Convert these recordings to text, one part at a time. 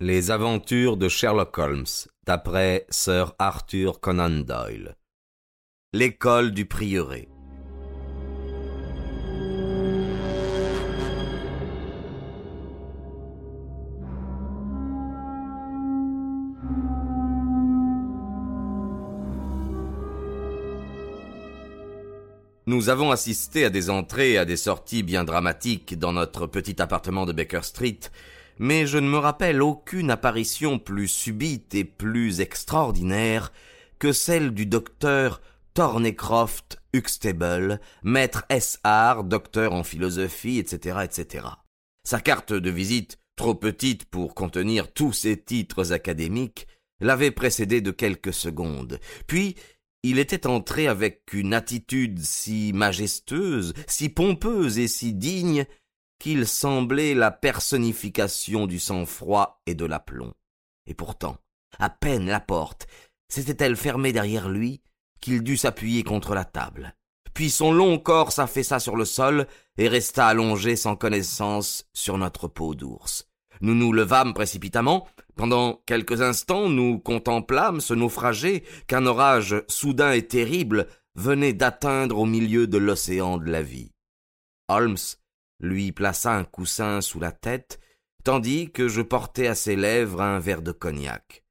Les aventures de Sherlock Holmes, d'après Sir Arthur Conan Doyle. L'école du prieuré. Nous avons assisté à des entrées et à des sorties bien dramatiques dans notre petit appartement de Baker Street, mais je ne me rappelle aucune apparition plus subite et plus extraordinaire que celle du docteur Thorneycroft Huxtable, maître S.R., docteur en philosophie, etc., etc. Sa carte de visite, trop petite pour contenir tous ses titres académiques, l'avait précédé de quelques secondes. Puis, il était entré avec une attitude si majestueuse, si pompeuse et si digne qu'il semblait la personnification du sang-froid et de l'aplomb. Et pourtant, à peine la porte s'était-elle fermée derrière lui qu'il dut s'appuyer contre la table. Puis son long corps s'affaissa sur le sol et resta allongé sans connaissance sur notre peau d'ours. Nous nous levâmes précipitamment. Pendant quelques instants, nous contemplâmes ce naufragé qu'un orage soudain et terrible venait d'atteindre au milieu de l'océan de la vie. Holmes lui plaça un coussin sous la tête, tandis que je portais à ses lèvres un verre de cognac.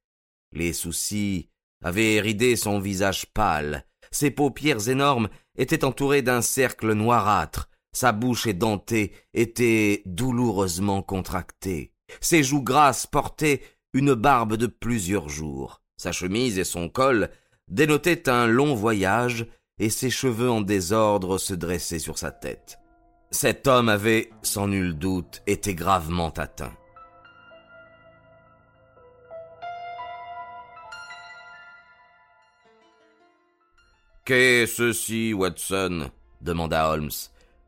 Les soucis avaient éridé son visage pâle, ses paupières énormes étaient entourées d'un cercle noirâtre, sa bouche édentée était douloureusement contractée, ses joues grasses portaient une barbe de plusieurs jours, sa chemise et son col dénotaient un long voyage, et ses cheveux en désordre se dressaient sur sa tête. Cet homme avait, sans nul doute, été gravement atteint. Qu'est ceci, Watson? demanda Holmes.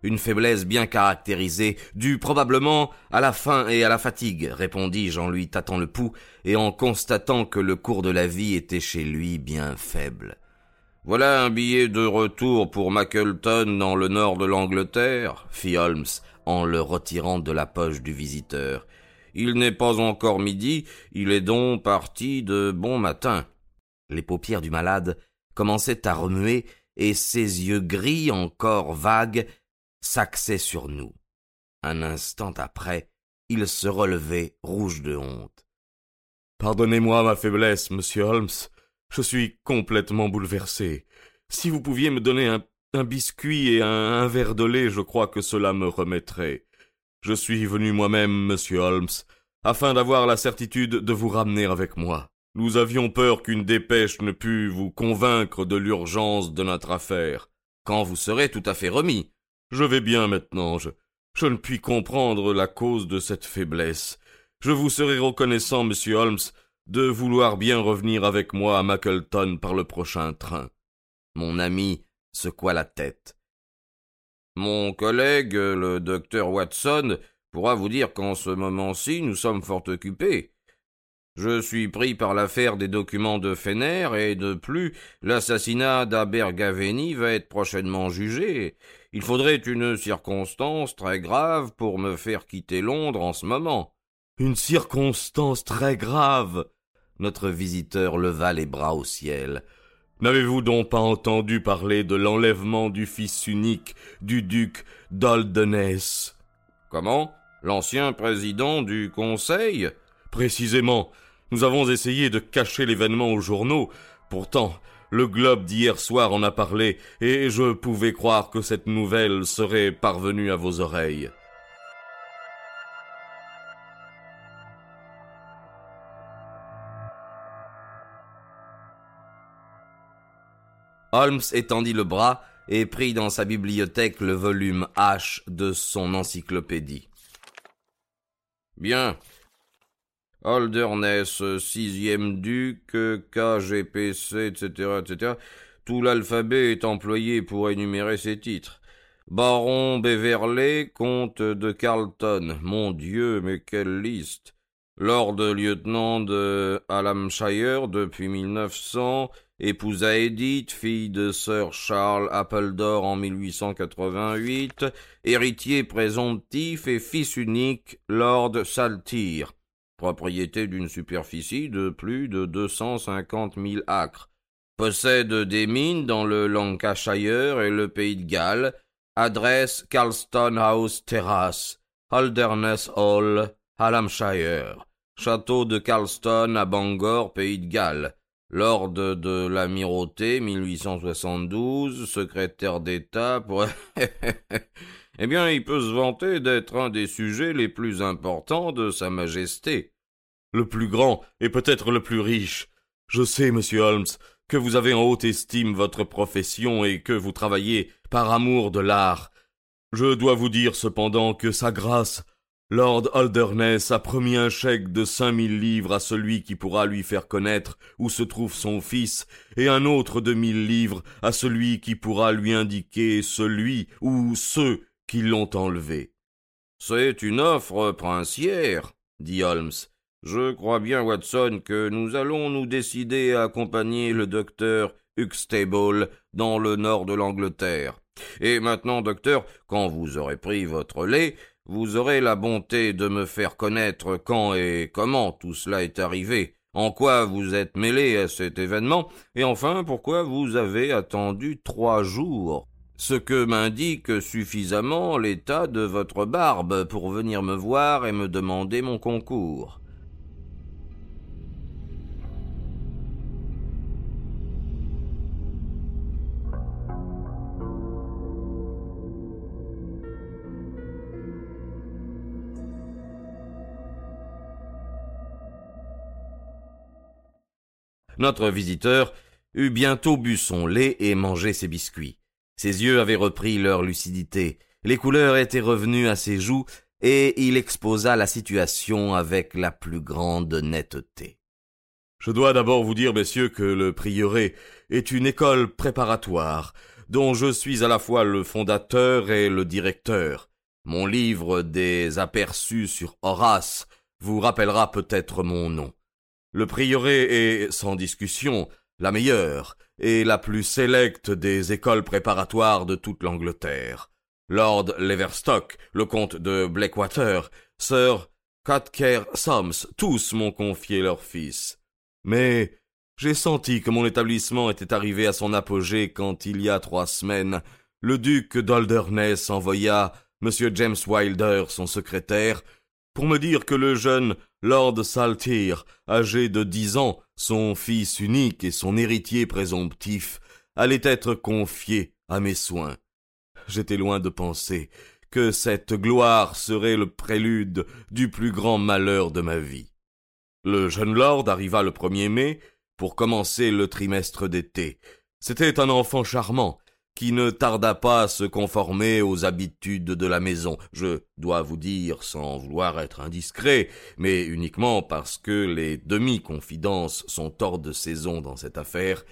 Une faiblesse bien caractérisée, due probablement à la faim et à la fatigue, répondis-je en lui tâtant le pouls et en constatant que le cours de la vie était chez lui bien faible. Voilà un billet de retour pour Mackleton dans le nord de l'Angleterre, fit Holmes en le retirant de la poche du visiteur. Il n'est pas encore midi, il est donc parti de bon matin. Les paupières du malade commençaient à remuer et ses yeux gris encore vagues s'axaient sur nous. Un instant après, il se relevait rouge de honte. Pardonnez-moi ma faiblesse, monsieur Holmes. Je suis complètement bouleversé. Si vous pouviez me donner un, biscuit et un, verre de lait, je crois que cela me remettrait. Je suis venu moi-même, monsieur Holmes, afin d'avoir la certitude de vous ramener avec moi. Nous avions peur qu'une dépêche ne pût vous convaincre de l'urgence de notre affaire. Quand vous serez tout à fait remis. Je vais bien maintenant. Je ne puis comprendre la cause de cette faiblesse. Je vous serai reconnaissant, monsieur Holmes, de vouloir bien revenir avec moi à Mackleton par le prochain train. Mon ami secoua la tête. Mon collègue, le docteur Watson, pourra vous dire qu'en ce moment-ci nous sommes fort occupés. Je suis pris par l'affaire des documents de Fener et de plus, l'assassinat d'Abergavenny va être prochainement jugé. Il faudrait une circonstance très grave pour me faire quitter Londres en ce moment. Une circonstance très grave. Notre visiteur leva les bras au ciel. N'avez-vous donc pas entendu parler de l'enlèvement du fils unique du duc d'Aldenès Comment? L'ancien président du Conseil? Précisément. Nous avons essayé de cacher l'événement aux journaux. Pourtant, le Globe d'hier soir en a parlé, et je pouvais croire que cette nouvelle serait parvenue à vos oreilles. Holmes étendit le bras et prit dans sa bibliothèque le volume H de son encyclopédie. Bien. Holderness, sixième duc, KGPC, etc., etc. Tout l'alphabet est employé pour énumérer ses titres. Baron Beverley, comte de Carlton. Mon Dieu, mais quelle liste. Lord lieutenant de Hallamshire depuis 1900, épousa Edith, fille de Sir Charles Appledore en 1888, héritier présomptif et fils unique, Lord Saltire. propriété d'une superficie de plus de deux cent cinquante mille acres, possède des mines dans le Lancashire et le Pays de Galles, adresse Carlston House Terrace, Holderness Hall, Hallamshire, château de Carlston à Bangor, Pays de Galles, Lord de l'amirauté 1872, secrétaire d'État pour... eh bien, il peut se vanter d'être un des sujets les plus importants de Sa Majesté. Le plus grand et peut-être le plus riche. Je sais, monsieur Holmes, que vous avez en haute estime votre profession et que vous travaillez par amour de l'art. Je dois vous dire cependant que sa grâce, Lord Holderness, a promis un chèque de cinq mille livres à celui qui pourra lui faire connaître où se trouve son fils, et un autre de mille livres à celui qui pourra lui indiquer celui ou ceux qui l'ont enlevé. C'est une offre princière, dit Holmes. Je crois bien, Watson, que nous allons nous décider à accompagner le docteur Huxtable dans le nord de l'Angleterre. Et maintenant, docteur, quand vous aurez pris votre lait, vous aurez la bonté de me faire connaître quand et comment tout cela est arrivé, en quoi vous êtes mêlé à cet événement, et enfin pourquoi vous avez attendu trois jours, ce que m'indique suffisamment l'état de votre barbe pour venir me voir et me demander mon concours. Notre visiteur eut bientôt bu son lait et mangé ses biscuits. Ses yeux avaient repris leur lucidité, les couleurs étaient revenues à ses joues, et il exposa la situation avec la plus grande netteté. Je dois d'abord vous dire, messieurs, que le prieuré est une école préparatoire, dont je suis à la fois le fondateur et le directeur. Mon livre des aperçus sur Horace vous rappellera peut-être mon nom. Le prieuré est, sans discussion, la meilleure et la plus sélecte des écoles préparatoires de toute l'Angleterre. Lord Leverstock, le comte de Blackwater, Sir Cutcare Soms, tous m'ont confié leur fils. Mais j'ai senti que mon établissement était arrivé à son apogée quand, il y a trois semaines, le duc d'Alderness envoya M. James Wilder, son secrétaire, pour me dire que le jeune Lord Saltire, âgé de dix ans, son fils unique et son héritier présomptif, allait être confié à mes soins. J'étais loin de penser que cette gloire serait le prélude du plus grand malheur de ma vie. Le jeune lord arriva le premier mai pour commencer le trimestre d'été. C'était un enfant charmant, qui ne tarda pas à se conformer aux habitudes de la maison. Je dois vous dire, sans vouloir être indiscret, mais uniquement parce que les demi-confidences sont hors de saison dans cette affaire,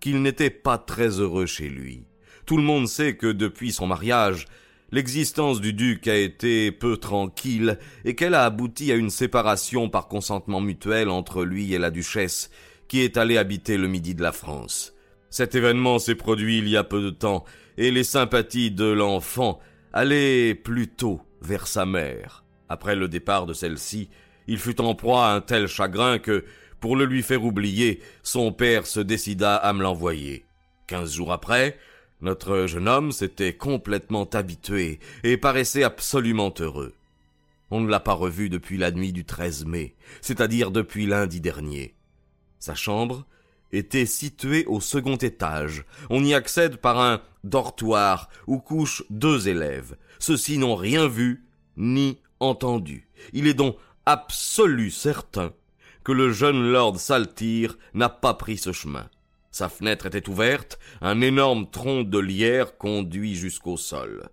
qu'il n'était pas très heureux chez lui. Tout le monde sait que depuis son mariage, l'existence du duc a été peu tranquille et qu'elle a abouti à une séparation par consentement mutuel entre lui et la duchesse, qui est allée habiter le midi de la France. Cet événement s'est produit il y a peu de temps, et les sympathies de l'enfant allaient plutôt vers sa mère. Après le départ de celle-ci, il fut en proie à un tel chagrin que, pour le lui faire oublier, son père se décida à me l'envoyer. Quinze jours après, notre jeune homme s'était complètement habitué et paraissait absolument heureux. On ne l'a pas revu depuis la nuit du 13 mai, c'est-à-dire depuis lundi dernier. Sa chambre était situé au second étage. On y accède par un dortoir où couchent deux élèves. Ceux-ci n'ont rien vu ni entendu. Il est donc absolu certain que le jeune lord Saltire n'a pas pris ce chemin. Sa fenêtre était ouverte, un énorme tronc de lierre conduit jusqu'au sol.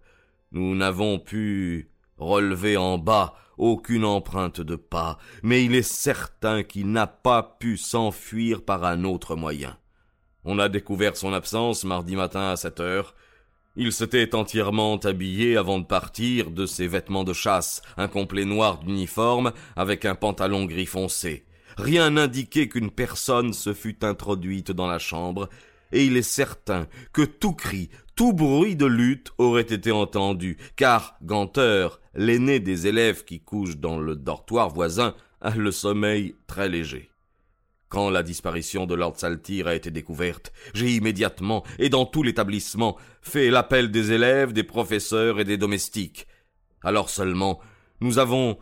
Nous n'avons pu relever en bas aucune empreinte de pas, mais il est certain qu'il n'a pas pu s'enfuir par un autre moyen. On a découvert son absence mardi matin à sept heures. Il s'était entièrement habillé avant de partir de ses vêtements de chasse, un complet noir d'uniforme avec un pantalon gris foncé. Rien n'indiquait qu'une personne se fût introduite dans la chambre, et il est certain que tout cri, tout bruit de lutte aurait été entendu, car Ganteur, l'aîné des élèves qui couchent dans le dortoir voisin, le sommeil très léger. Quand la disparition de Lord Saltire a été découverte, j'ai immédiatement, et dans tout l'établissement, fait l'appel des élèves, des professeurs et des domestiques. Alors seulement, nous avons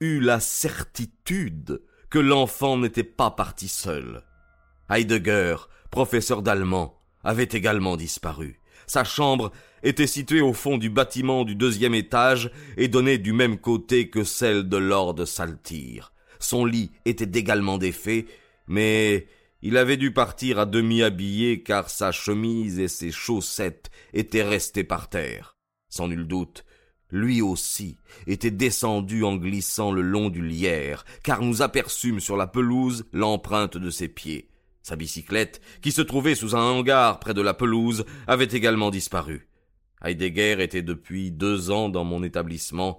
eu la certitude que l'enfant n'était pas parti seul. Heidegger, professeur d'allemand, avait également disparu. Sa chambre était située au fond du bâtiment du deuxième étage et donnait du même côté que celle de Lord Saltire. Son lit était également défait mais il avait dû partir à demi habillé car sa chemise et ses chaussettes étaient restées par terre. Sans nul doute, lui aussi était descendu en glissant le long du lierre, car nous aperçûmes sur la pelouse l'empreinte de ses pieds. Sa bicyclette, qui se trouvait sous un hangar près de la pelouse, avait également disparu. Heidegger était depuis deux ans dans mon établissement,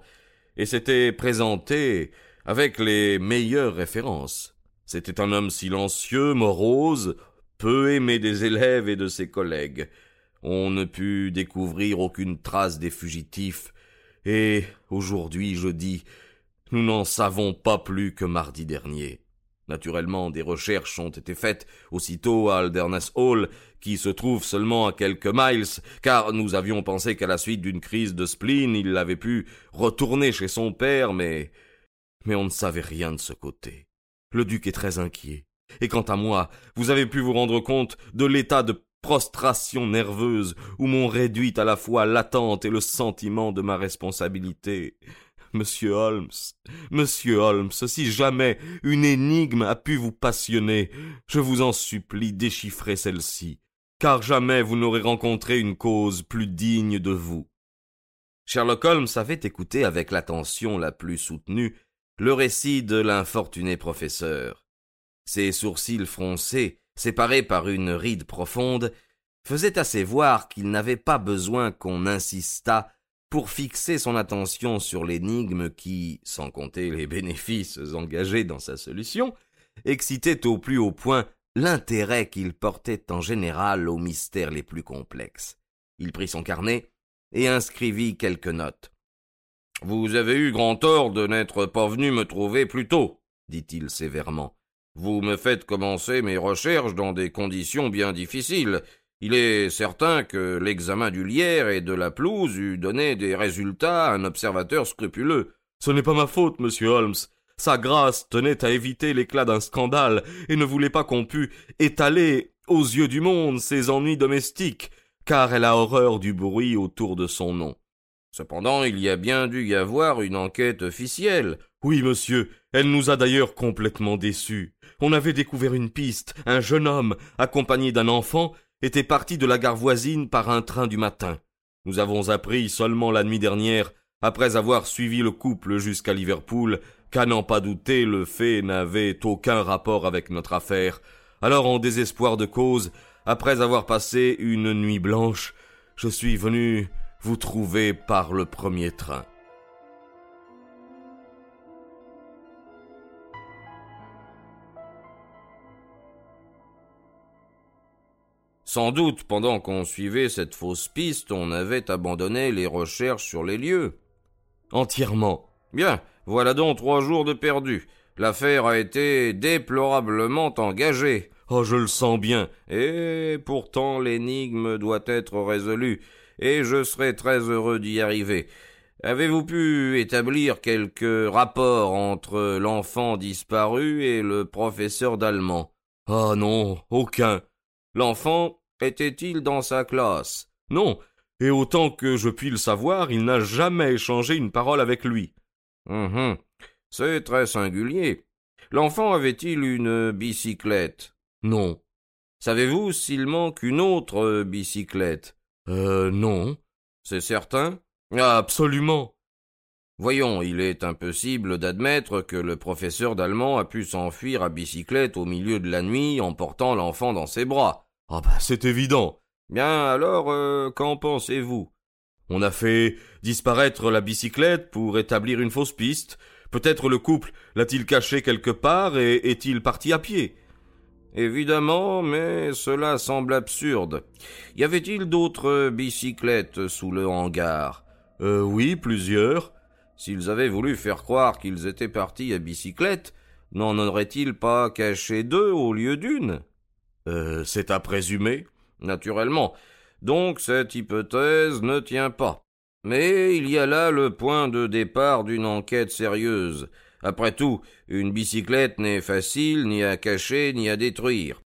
et s'était présenté avec les meilleures références. C'était un homme silencieux, morose, peu aimé des élèves et de ses collègues. On ne put découvrir aucune trace des fugitifs, et aujourd'hui, je dis, nous n'en savons pas plus que mardi dernier. Naturellement, des recherches ont été faites aussitôt à Alderness Hall, qui se trouve seulement à quelques miles, car nous avions pensé qu'à la suite d'une crise de spleen, il avait pu retourner chez son père, mais mais on ne savait rien de ce côté. Le duc est très inquiet. Et quant à moi, vous avez pu vous rendre compte de l'état de prostration nerveuse où m'ont réduit à la fois l'attente et le sentiment de ma responsabilité. Monsieur Holmes, monsieur Holmes, si jamais une énigme a pu vous passionner, je vous en supplie déchiffrez celle-ci, car jamais vous n'aurez rencontré une cause plus digne de vous. Sherlock Holmes avait écouté avec l'attention la plus soutenue le récit de l'infortuné professeur. Ses sourcils froncés, séparés par une ride profonde, faisaient assez voir qu'il n'avait pas besoin qu'on insistât pour fixer son attention sur l'énigme qui, sans compter les bénéfices engagés dans sa solution, excitait au plus haut point l'intérêt qu'il portait en général aux mystères les plus complexes. Il prit son carnet et inscrivit quelques notes. Vous avez eu grand tort de n'être pas venu me trouver plus tôt, dit-il sévèrement. Vous me faites commencer mes recherches dans des conditions bien difficiles. Il est certain que l'examen du lierre et de la pelouse eût donné des résultats à un observateur scrupuleux. Ce n'est pas ma faute, monsieur Holmes. Sa grâce tenait à éviter l'éclat d'un scandale et ne voulait pas qu'on pût étaler aux yeux du monde ses ennuis domestiques, car elle a horreur du bruit autour de son nom. Cependant, il y a bien dû y avoir une enquête officielle. Oui, monsieur. Elle nous a d'ailleurs complètement déçus. On avait découvert une piste. Un jeune homme, accompagné d'un enfant, était parti de la gare voisine par un train du matin. Nous avons appris seulement la nuit dernière, après avoir suivi le couple jusqu'à Liverpool, qu'à n'en pas douter, le fait n'avait aucun rapport avec notre affaire. Alors, en désespoir de cause, après avoir passé une nuit blanche, je suis venu vous trouvez par le premier train. Sans doute, pendant qu'on suivait cette fausse piste, on avait abandonné les recherches sur les lieux. Entièrement. Bien, voilà donc trois jours de perdu. L'affaire a été déplorablement engagée. Oh, je le sens bien. Et pourtant l'énigme doit être résolue et je serai très heureux d'y arriver. Avez-vous pu établir quelque rapport entre l'enfant disparu et le professeur d'allemand? Ah non, aucun. L'enfant était-il dans sa classe? Non, et autant que je puis le savoir, il n'a jamais échangé une parole avec lui. Hum C'est très singulier. L'enfant avait-il une bicyclette? Non. Savez-vous s'il manque une autre bicyclette? Euh, non. C'est certain? Absolument. Voyons, il est impossible d'admettre que le professeur d'allemand a pu s'enfuir à bicyclette au milieu de la nuit en portant l'enfant dans ses bras. Ah bah c'est évident. Bien alors, euh, qu'en pensez-vous? On a fait disparaître la bicyclette pour établir une fausse piste. Peut-être le couple l'a-t-il caché quelque part et est-il parti à pied? Évidemment, mais cela semble absurde. Y avait-il d'autres bicyclettes sous le hangar? Euh oui, plusieurs. S'ils avaient voulu faire croire qu'ils étaient partis à bicyclette, n'en auraient-ils pas caché deux au lieu d'une? Euh, C'est à présumer Naturellement. Donc cette hypothèse ne tient pas. Mais il y a là le point de départ d'une enquête sérieuse. Après tout, une bicyclette n'est facile ni à cacher ni à détruire.